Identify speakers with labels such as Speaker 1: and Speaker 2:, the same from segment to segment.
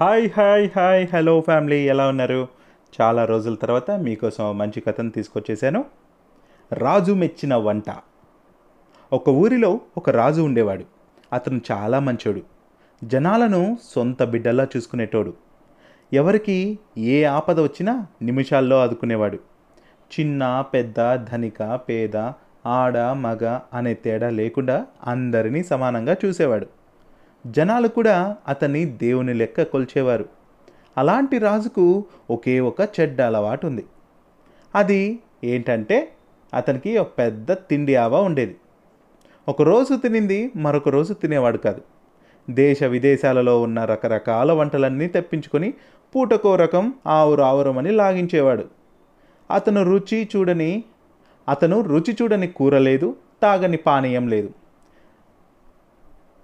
Speaker 1: Hi hi hi hello family ఎలా ఉన్నారు? చాలా రోజుల తర్వాత మీకోసం మంచి కథను తీసుకొచ్చేసాను. రాజు మెచ్చిన వంట. ఒక ఊరిలో ఒక రాజు ఉండేవాడు. అతను చాలా మంచోడు. జనాలను సొంత బిడ్డలా చూసుకునేటోడు. ఎవరికి ఏ ఆపద వచ్చినా నిమిషాల్లో ఆదుకునేవాడు. చిన్న పెద్ద ధనిక పేద ఆడ మగ అనే తేడా లేకుండా అందరినీ సమానంగా చూసేవాడు. జనాలు కూడా అతన్ని దేవుని లెక్క కొల్చేవారు. అలాంటి రాజుకు ఒకే ఒక చెడ్డ అలవాటు ఉంది అది ఏంటంటే అతనికి ఒక పెద్ద తిండి ఆవా ఉండేది. ఒక రోజు తినింది మరొక రోజు తినేవాడు కాదు. దేశ విదేశాలలో ఉన్న రకరకాల వంటలన్నీ తెప్పించుకొని పూటకో రకం ఆవురు ఆవురమని లాగించేవాడు. అతను రుచి చూడని అతను రుచి చూడని కూర లేదు తాగని పానీయం లేదు.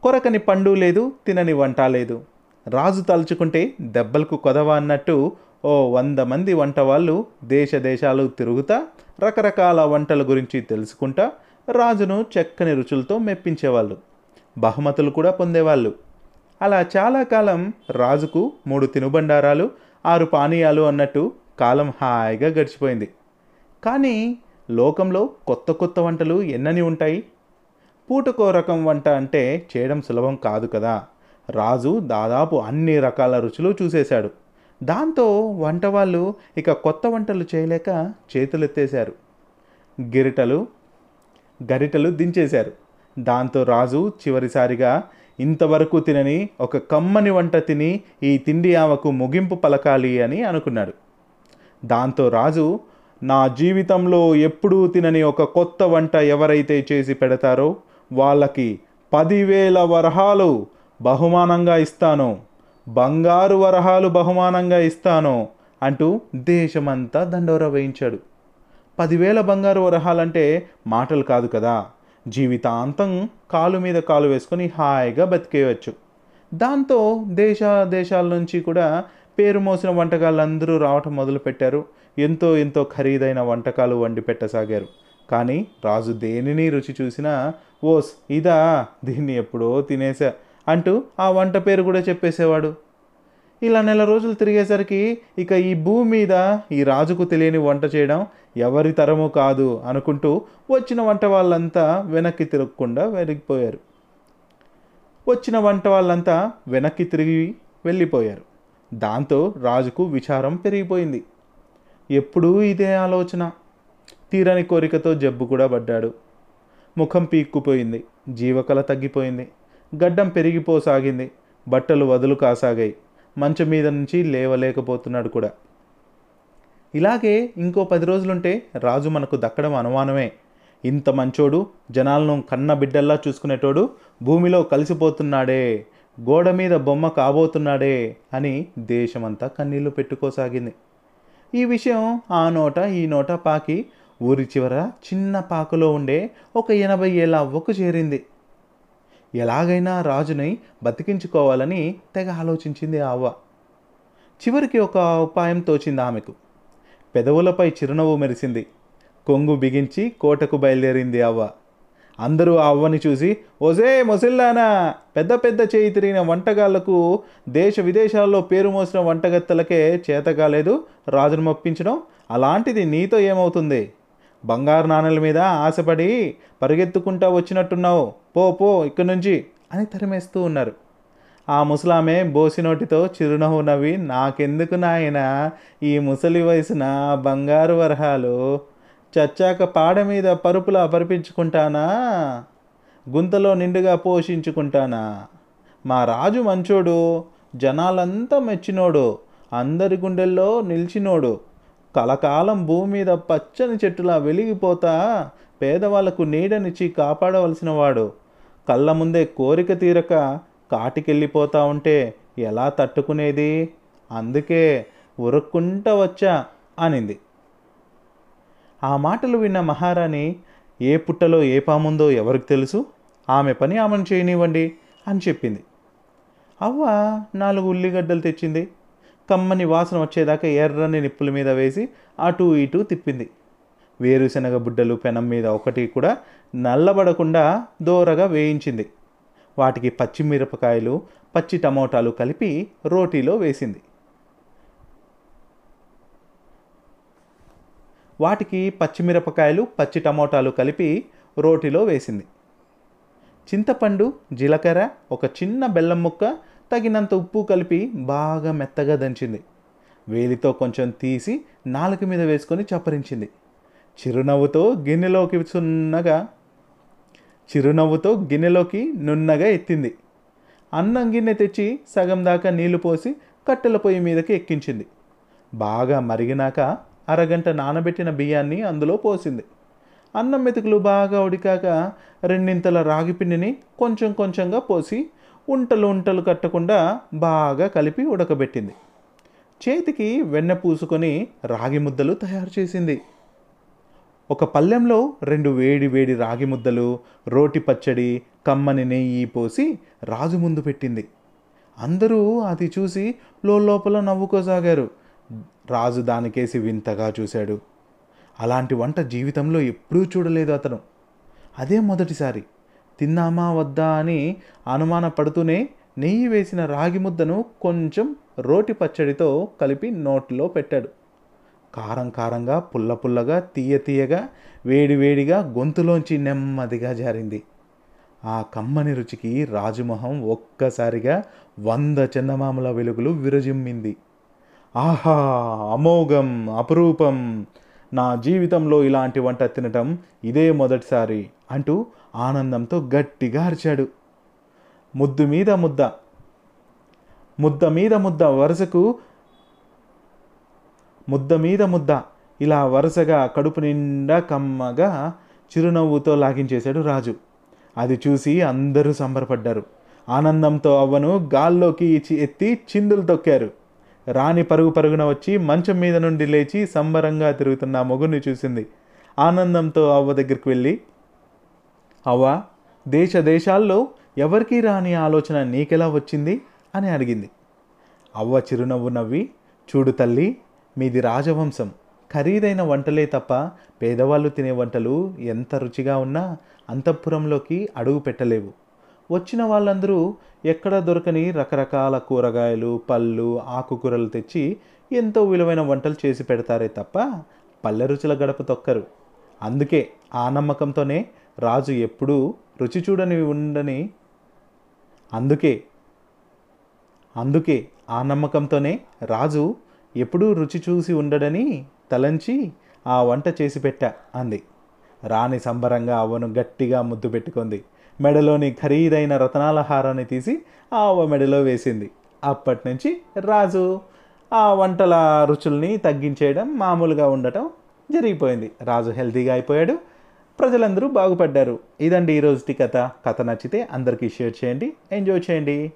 Speaker 1: కొరకని పండు లేదు తినని వంట లేదు. రాజు తలుచుకుంటే దెబ్బలకు కొదవ అన్నట్టు ఓ వంద మంది వంట వాళ్ళు దేశ దేశాలు తిరుగుతా రకరకాల వంటల గురించి తెలుసుకుంటా రాజును చక్కని రుచులతో మెప్పించేవాళ్ళు. బహుమతులు కూడా పొందేవాళ్ళు. అలా చాలా కాలం రాజుకు మూడు తినుబండారాలు ఆరు పానీయాలు అన్నట్టు కాలం హాయిగా గడిచిపోయింది. కానీ లోకంలో కొత్త కొత్త వంటలు ఎన్నని ఉంటాయి? పూటకో రకం వంట అంటే చేయడం సులభం కాదు కదా. రాజు దాదాపు అన్ని రకాల రుచులు చూసేశాడు. దాంతో వంట వాళ్ళు ఇక కొత్త వంటలు చేయలేక చేతులెత్తేశారు. గిరిటలు గరిటలు దించేశారు. దాంతో రాజు చివరిసారిగా ఇంతవరకు తినని ఒక కమ్మని వంట తిని ఈ తిండి ఆమెకు ముగింపు పలకాలి అని అనుకున్నాడు. దాంతో రాజు నా జీవితంలో ఎప్పుడూ తినని ఒక కొత్త వంట ఎవరైతే చేసి పెడతారో వాళ్ళకి పదివేల వరహాలు బహుమానంగా ఇస్తాను. బంగారు వరహాలు బహుమానంగా ఇస్తాను అంటూ దేశమంతా దండోర వేయించాడు. పదివేల బంగారు వరహాలంటే మాటలు కాదు కదా. జీవితాంతం కాలు మీద కాలు వేసుకొని హాయిగా బతికేయవచ్చు దాంతో దేశ దేశాల నుంచి కూడా పేరు మోసిన వంటకాలు అందరూ రావటం మొదలుపెట్టారు. ఎంతో ఎంతో ఖరీదైన వంటకాలు వండి పెట్టసాగారు. కానీ రాజు దేనిని రుచి చూసినా ఓస్ ఇదా దీన్ని ఎప్పుడో తినేసా అంటూ ఆ వంట పేరు కూడా చెప్పేసేవాడు. ఇలా నెల రోజులు తిరిగేసరికి ఇక ఈ భూమి మీద ఈ రాజుకు తెలియని వంట చేయడం ఎవరి తరము కాదు అనుకుంటూ వచ్చిన వంట వాళ్ళంతా వెనక్కి తిరగకుండా వెలిగిపోయారు వచ్చిన వంట వాళ్ళంతా వెనక్కి తిరిగి వెళ్ళిపోయారు. దాంతో రాజుకు విచారం పెరిగిపోయింది. ఎప్పుడూ ఇదే ఆలోచన. తీరని కోరికతో జబ్బు కూడా పడ్డాడు. ముఖం పీక్కుపోయింది జీవకళ తగ్గిపోయింది గడ్డం పెరిగిపోసాగింది బట్టలు వదులు కాసాగాయి మంచం మీద నుంచి లేవలేకపోతున్నాడు కూడా. ఇలాగే ఇంకో పది రోజులుంటే రాజు మనకు దక్కడం అనుమానమే. ఇంత మంచోడు జనాలను కన్న బిడ్డల్లా చూసుకునేటోడు భూమిలో కలిసిపోతున్నాడే గోడ మీద బొమ్మ కాబోతున్నాడే అని దేశమంతా కన్నీళ్ళు పెట్టుకోసాగింది. ఈ విషయం ఆ నోట ఈ నోట పాకి ఊరి చివర చిన్న పాకలో ఉండే ఒక ఎనభై ఏళ్ళ అవ్వకు చేరింది. ఎలాగైనా రాజుని బతికించుకోవాలని తెగ ఆలోచించింది ఆ అవ్వ. చివరికి ఒక ఉపాయం తోచింది ఆమెకు. పెదవులపై చిరునవ్వు మెరిసింది. కొంగు బిగించి కోటకు బయలుదేరింది అవ్వ. అందరూ ఆ అవ్వని చూసి ఒసే మొసిల్లానా పెద్ద పెద్ద చేయి తిరిగిన వంటగాళ్ళకు దేశ విదేశాల్లో పేరు మోసిన వంటగత్తలకే చేత కాలేదు రాజును మొప్పించడం. అలాంటిది నీతో ఏమవుతుంది? బంగారు నాణెల మీద ఆశపడి పరిగెత్తుకుంటా వచ్చినట్టున్నావు. పో పో ఇక్కడి నుంచి అని తరిమేస్తూ ఉన్నారు. ఆ ముసలామె బోసినోటితో చిరునవ్వు నవ్వి నాకెందుకు నాయన ఈ ముసలి వయసున బంగారు వరహాలు చచ్చాక పాడ మీద పరుపులా పరిపించుకుంటానా? గుంతలో నిండుగా పోషించుకుంటానా? మా రాజు మంచోడు జనాలంతా మెచ్చినోడు అందరి గుండెల్లో నిలిచినోడు కలకాలం భూమి మీద పచ్చని చెట్టులా వెలిగిపోతా పేదవాళ్ళకు నీడనిచ్చి కాపాడవలసిన వాడు కళ్ళ ముందే కోరిక తీరక కాటికెళ్ళిపోతా ఉంటే ఎలా తట్టుకునేది? అందుకే ఉరుక్కుంట వచ్చా అనింది. ఆ మాటలు విన్న మహారాణి ఏ పుట్టలో ఏ పాముందో ఎవరికి తెలుసు? ఆమె పని ఆమెను చేయనివ్వండి అని చెప్పింది. అవ్వ నాలుగు ఉల్లిగడ్డలు తెచ్చింది. కమ్మని వాసన వచ్చేదాకా ఎర్రని నిప్పుల మీద వేసి అటు ఇటు తిప్పింది. వేరుశనగ బుడ్డలు పెనం మీద ఒకటి కూడా నల్లబడకుండా దోరగా వేయించింది. వాటికి పచ్చిమిరపకాయలు పచ్చి టమోటాలు కలిపి రోటీలో వేసింది. వాటికి పచ్చిమిరపకాయలు పచ్చి టమోటాలు కలిపి రోటిలో వేసింది. చింతపండు జీలకర్ర ఒక చిన్న బెల్లం ముక్క తగినంత ఉప్పు కలిపి బాగా మెత్తగా దంచింది. వేలితో కొంచెం తీసి నాలుక మీద వేసుకొని చప్పరించింది. చిరునవ్వుతో గిన్నెలోకి సున్నగా చిరునవ్వుతో గిన్నెలోకి నున్నగా ఎత్తింది. అన్నం గిన్నె తెచ్చి సగం దాకా నీళ్ళు పోసి కట్టెల పొయ్యి మీదకి ఎక్కించింది. బాగా మరిగినాక అరగంట నానబెట్టిన బియ్యాన్ని అందులో పోసింది. అన్నం మెతుకులు బాగా ఉడికాక రెండింతల రాగి పిండిని కొంచెం కొంచెంగా పోసి ఉంటలు ఉంటలు కట్టకుండా బాగా కలిపి ఉడకబెట్టింది. చేతికి వెన్న పూసుకొని రాగి ముద్దలు తయారు చేసింది. ఒక పళ్ళెంలో రెండు వేడి వేడి రాగి ముద్దలు రోటి పచ్చడి కమ్మని నెయ్యి పోసి రాజు ముందు పెట్టింది. అందరూ అది చూసి లోపల నవ్వుకోసాగారు. రాజు దానికేసి వింతగా చూశాడు. అలాంటి వంట జీవితంలో ఎప్పుడూ చూడలేదు అతను. అదే మొదటిసారి. తిన్నామా వద్దా అని అనుమానపడుతూనే నెయ్యి వేసిన రాగి ముద్దను కొంచెం రోటి పచ్చడితో కలిపి నోట్లో పెట్టాడు. కారం కారంగా పుల్ల పుల్లగా తీయ తీయగా వేడివేడిగా గొంతులోంచి నెమ్మదిగా జారింది. ఆ కమ్మని రుచికి రాజుమొహం ఒక్కసారిగా వంద చందమామల వెలుగులు విరజిమ్మింది. ఆహా! అమోఘం అపురూపం నా జీవితంలో ఇలాంటి వంట తినటం ఇదే మొదటిసారి అంటూ ఆనందంతో గట్టిగా అరిచాడు. ముద్దు మీద ముద్ద ముద్ద మీద ముద్ద వరుసకు ముద్ద మీద ముద్ద ఇలా వరుసగా కడుపు నిండా కమ్మగా చిరునవ్వుతో లాగించేశాడు రాజు. అది చూసి అందరూ సంబరపడ్డారు. ఆనందంతో అవ్వను గాల్లోకి ఎత్తి చిందులు తొక్కారు. రాణి పరుగు పరుగున వచ్చి మంచం మీద నుండి లేచి సంబరంగా తిరుగుతున్న ఆ మొగుడిని చూసింది. ఆనందంతో అవ్వ దగ్గరికి వెళ్ళి అవ్వ దేశ దేశాల్లో ఎవరికీ రాని ఆలోచన నీకెలా వచ్చింది? అని అడిగింది. అవ్వ చిరునవ్వు నవ్వి చూడు తల్లి మీది రాజవంశం. ఖరీదైన వంటలే తప్ప పేదవాళ్ళు తినే వంటలు ఎంత రుచిగా ఉన్నా అంతఃపురంలోకి అడుగు పెట్టలేవు. వచ్చిన వాళ్ళందరూ ఎక్కడ దొరకని రకరకాల కూరగాయలు పళ్ళు ఆకుకూరలు తెచ్చి ఎంతో విలువైన వంటలు చేసి పెడతారే తప్ప పల్లె రుచుల గడప తొక్కరు. అందుకే ఆ నమ్మకంతోనే రాజు ఎప్పుడూ రుచి చూడని ఉండని అందుకే అందుకే ఆ నమ్మకంతోనే రాజు ఎప్పుడూ రుచి చూసి ఉండడని తలంచి ఆ వంట చేసి పెట్టా అంది. రాణి సంబరంగా అవ్వను గట్టిగా ముద్దు పెట్టుకుంది. మెడలోని ఖరీదైన రతనాల హారాన్ని తీసి ఆ మెడలో వేసింది. అప్పటి నుంచి రాజు ఆ వంటల రుచుల్ని తగ్గించేయడం మామూలుగా ఉండటం జరిగిపోయింది. రాజు హెల్తీగా అయిపోయాడు. ప్రజలందరూ బాగుపడ్డారు. ఇదండి ఈరోజుటి కథ. కథ నచ్చితే అందరికీ షేర్ చేయండి. ఎంజాయ్ చేయండి.